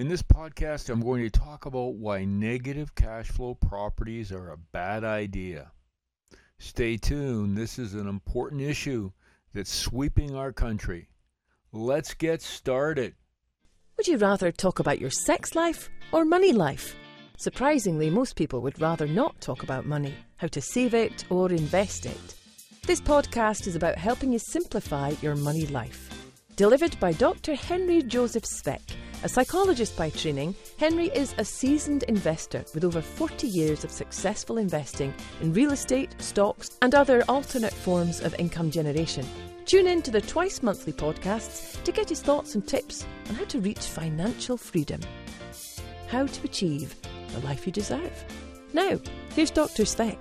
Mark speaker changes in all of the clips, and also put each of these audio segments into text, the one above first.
Speaker 1: In this podcast, I'm going to talk about why negative cash flow properties are a bad idea. Stay tuned, this is an important issue that's sweeping our country. Let's get started.
Speaker 2: Would you rather talk about your sex life or money life? Surprisingly, most people would rather not talk about money, how to save it or invest it. This podcast is about helping you simplify your money life. Delivered by Dr. Henry Joseph Speck a psychologist by training, Henry is a seasoned investor with over 40 years of successful investing in real estate, stocks, and other alternate forms of income generation. Tune in to the twice monthly podcasts to get his thoughts and tips on how to reach financial freedom. How to achieve the life you deserve. Now, here's Dr. Speck.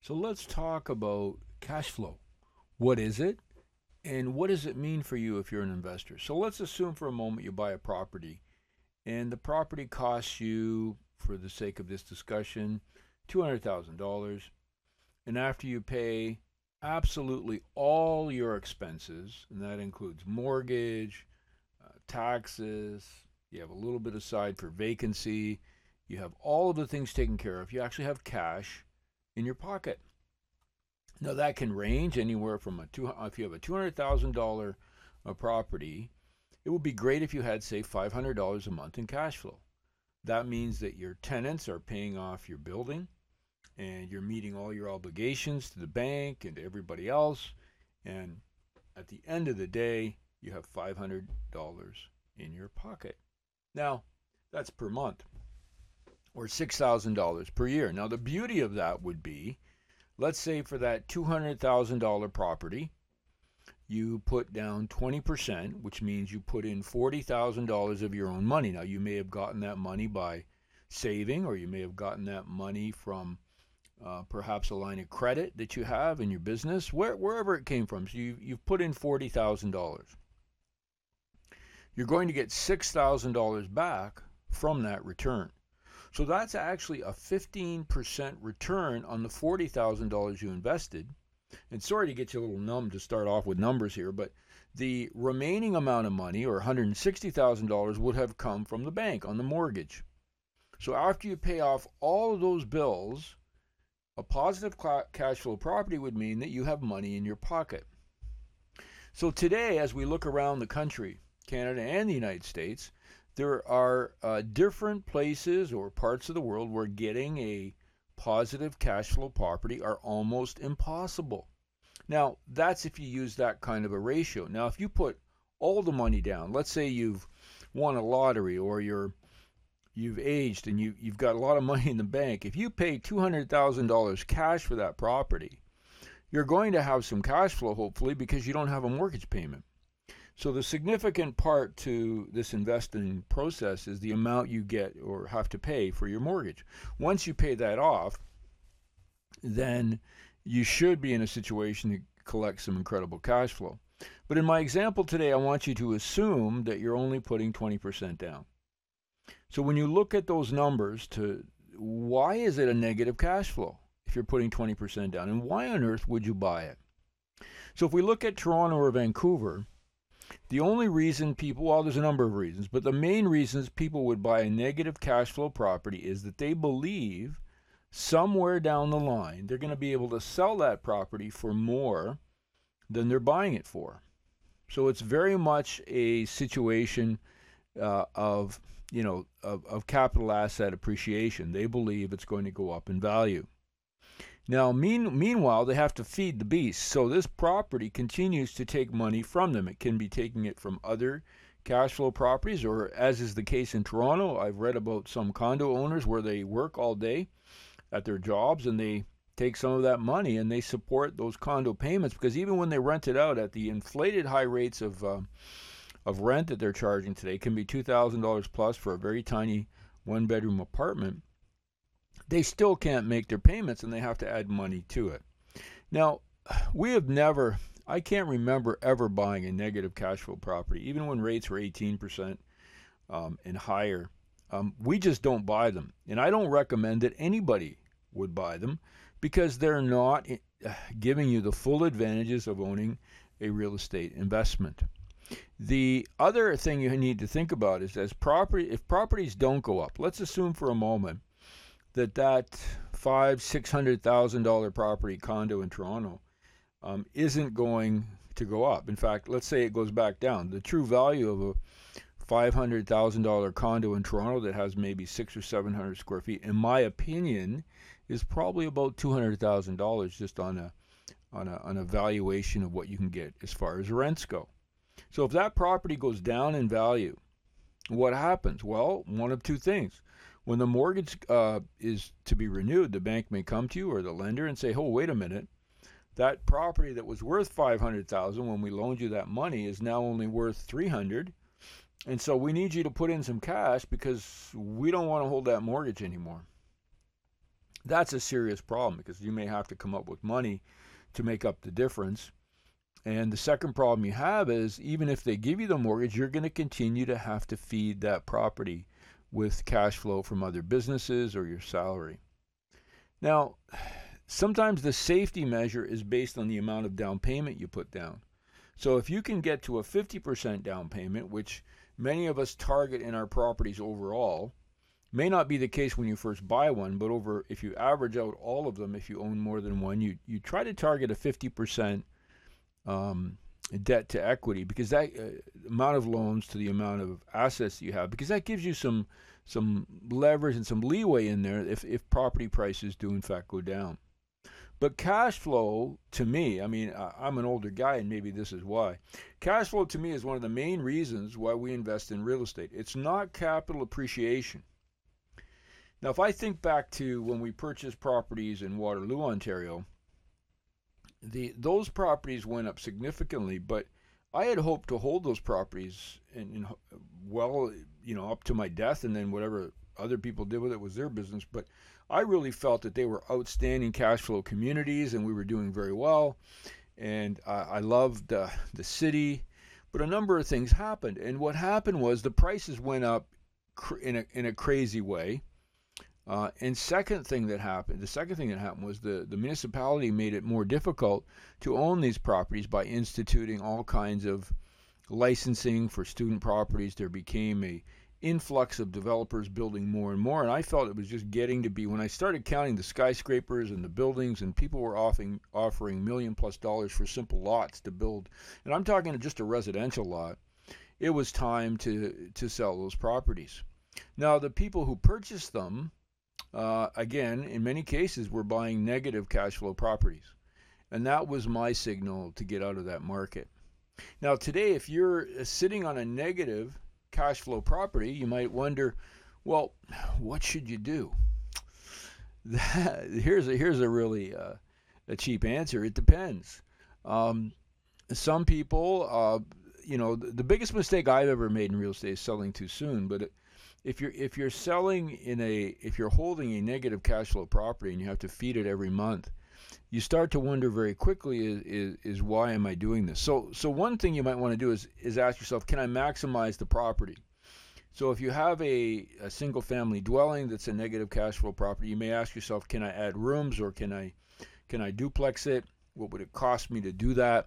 Speaker 1: So let's talk about cash flow. What is it? And what does it mean for you if you're an investor? So let's assume for a moment you buy a property and the property costs you, for the sake of this discussion, $200,000. And after you pay absolutely all your expenses, and that includes mortgage, uh, taxes, you have a little bit aside for vacancy, you have all of the things taken care of, you actually have cash in your pocket. Now that can range anywhere from a two. If you have a two hundred thousand dollar uh, property, it would be great if you had say five hundred dollars a month in cash flow. That means that your tenants are paying off your building, and you're meeting all your obligations to the bank and to everybody else, and at the end of the day, you have five hundred dollars in your pocket. Now, that's per month, or six thousand dollars per year. Now, the beauty of that would be let's say for that $200,000 property, you put down 20%, which means you put in $40,000 of your own money. Now, you may have gotten that money by saving, or you may have gotten that money from uh, perhaps a line of credit that you have in your business, where, wherever it came from. So you, you've put in $40,000. You're going to get $6,000 back from that return. So that's actually a 15% return on the $40,000 you invested. And sorry to get you a little numb to start off with numbers here, but the remaining amount of money, or $160,000, would have come from the bank on the mortgage. So after you pay off all of those bills, a positive cash flow property would mean that you have money in your pocket. So today, as we look around the country, Canada and the United States, there are uh, different places or parts of the world where getting a positive cash flow property are almost impossible. Now, that's if you use that kind of a ratio. Now, if you put all the money down, let's say you've won a lottery or you're you've aged and you you've got a lot of money in the bank. If you pay $200,000 cash for that property, you're going to have some cash flow hopefully because you don't have a mortgage payment. So the significant part to this investing process is the amount you get or have to pay for your mortgage. Once you pay that off, then you should be in a situation to collect some incredible cash flow. But in my example today, I want you to assume that you're only putting 20% down. So when you look at those numbers to why is it a negative cash flow if you're putting 20% down and why on earth would you buy it? So if we look at Toronto or Vancouver, the only reason people, well, there's a number of reasons, but the main reasons people would buy a negative cash flow property is that they believe somewhere down the line they're going to be able to sell that property for more than they're buying it for. So it's very much a situation uh, of you know of, of capital asset appreciation. They believe it's going to go up in value. Now, mean, meanwhile, they have to feed the beast. So this property continues to take money from them. It can be taking it from other cash flow properties, or as is the case in Toronto, I've read about some condo owners where they work all day at their jobs and they take some of that money and they support those condo payments because even when they rent it out at the inflated high rates of uh, of rent that they're charging today can be two thousand dollars plus for a very tiny one bedroom apartment they still can't make their payments and they have to add money to it. Now, we have never, I can't remember ever buying a negative cash flow property, even when rates were 18% um, and higher. Um, we just don't buy them. And I don't recommend that anybody would buy them because they're not eh, giving you the full advantages of owning a real estate investment. The other thing you need to think about is as property if properties don't go up, let's assume for a moment that that five six hundred thousand dollar property condo in Toronto um, isn't going to go up. In fact, let's say it goes back down. The true value of a five hundred thousand dollar condo in Toronto that has maybe six or seven hundred square feet, in my opinion, is probably about two hundred thousand dollars just on a on a on a valuation of what you can get as far as rents go. So if that property goes down in value, what happens? Well, one of two things. When the mortgage uh, is to be renewed, the bank may come to you or the lender and say, "Oh, wait a minute, that property that was worth five hundred thousand when we loaned you that money is now only worth three hundred, and so we need you to put in some cash because we don't want to hold that mortgage anymore." That's a serious problem because you may have to come up with money to make up the difference. And the second problem you have is even if they give you the mortgage, you're going to continue to have to feed that property with cash flow from other businesses or your salary. Now, sometimes the safety measure is based on the amount of down payment you put down. So if you can get to a 50% down payment, which many of us target in our properties overall, may not be the case when you first buy one, but over if you average out all of them, if you own more than one, you you try to target a 50% um, debt to equity because that uh, amount of loans to the amount of assets you have because that gives you some some leverage and some leeway in there if, if property prices do in fact go down. But cash flow to me, I mean, I'm an older guy and maybe this is why. Cash flow to me is one of the main reasons why we invest in real estate. It's not capital appreciation. Now, if I think back to when we purchased properties in Waterloo, Ontario, the those properties went up significantly, but I had hoped to hold those properties and, well, you know, up to my death, and then whatever other people did with it was their business. But I really felt that they were outstanding cash flow communities, and we were doing very well. And I loved uh, the city, but a number of things happened. And what happened was the prices went up cr- in a in a crazy way. Uh, and second thing that happened, the second thing that happened was the, the municipality made it more difficult to own these properties by instituting all kinds of licensing for student properties. There became a influx of developers building more and more, and I felt it was just getting to be when I started counting the skyscrapers and the buildings, and people were offering offering million plus dollars for simple lots to build, and I'm talking just a residential lot. It was time to to sell those properties. Now the people who purchased them uh, again, in many cases, we're buying negative cash flow properties. And that was my signal to get out of that market. Now, today, if you're uh, sitting on a negative cash flow property, you might wonder, well, what should you do? That, here's a, here's a really uh, a cheap answer. It depends. Um, some people, uh, you know, the, the, biggest mistake I've ever made in real estate is selling too soon. But it, if you're if you're selling in a if you're holding a negative cash flow property and you have to feed it every month, you start to wonder very quickly is, is, is why am I doing this? So so one thing you might want to do is is ask yourself, can I maximize the property? So if you have a, a single family dwelling that's a negative cash flow property, you may ask yourself, can I add rooms or can I can I duplex it? What would it cost me to do that?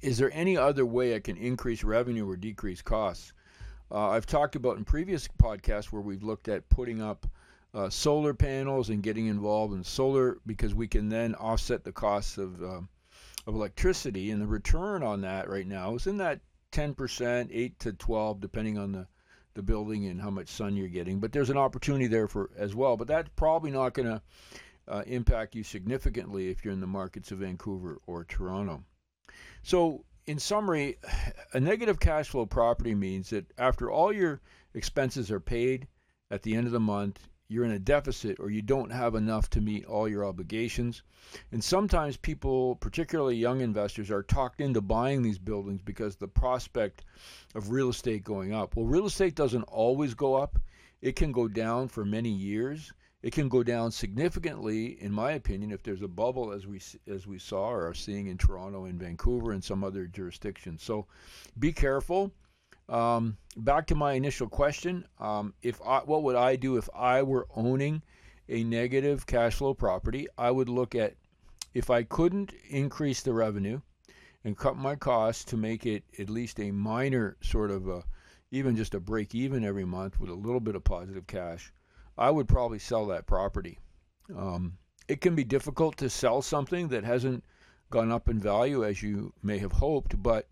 Speaker 1: Is there any other way I can increase revenue or decrease costs? Uh, I've talked about in previous podcasts where we've looked at putting up uh, solar panels and getting involved in solar because we can then offset the costs of uh, of electricity, and the return on that right now is in that 10%, 8 to 12, depending on the the building and how much sun you're getting. But there's an opportunity there for as well. But that's probably not going to uh, impact you significantly if you're in the markets of Vancouver or Toronto. So in summary, a negative cash flow property means that after all your expenses are paid at the end of the month, you're in a deficit or you don't have enough to meet all your obligations. And sometimes people, particularly young investors, are talked into buying these buildings because the prospect of real estate going up. Well, real estate doesn't always go up, it can go down for many years. It can go down significantly, in my opinion, if there's a bubble, as we as we saw or are seeing in Toronto and Vancouver and some other jurisdictions. So, be careful. Um, back to my initial question: um, If I, what would I do if I were owning a negative cash flow property? I would look at if I couldn't increase the revenue, and cut my costs to make it at least a minor sort of a, even just a break even every month with a little bit of positive cash, I would probably sell that property. Um, it can be difficult to sell something that hasn't gone up in value as you may have hoped, but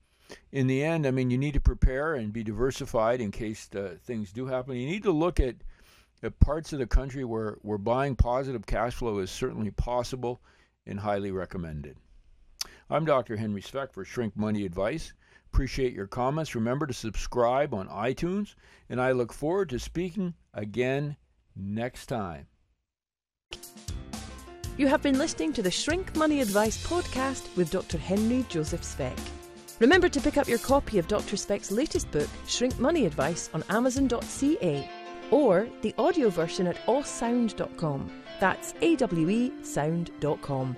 Speaker 1: in the end, I mean, you need to prepare and be diversified in case uh, things do happen. You need to look at, at parts of the country where, where buying positive cash flow is certainly possible and highly recommended. I'm Dr. Henry Speck for Shrink Money Advice. Appreciate your comments. Remember to subscribe on iTunes, and I look forward to speaking again next time.
Speaker 2: You have been listening to the Shrink Money Advice podcast with Dr. Henry Joseph Speck. Remember to pick up your copy of Dr. Speck's latest book, Shrink Money Advice, on Amazon.ca or the audio version at awesound.com. That's awesound.com.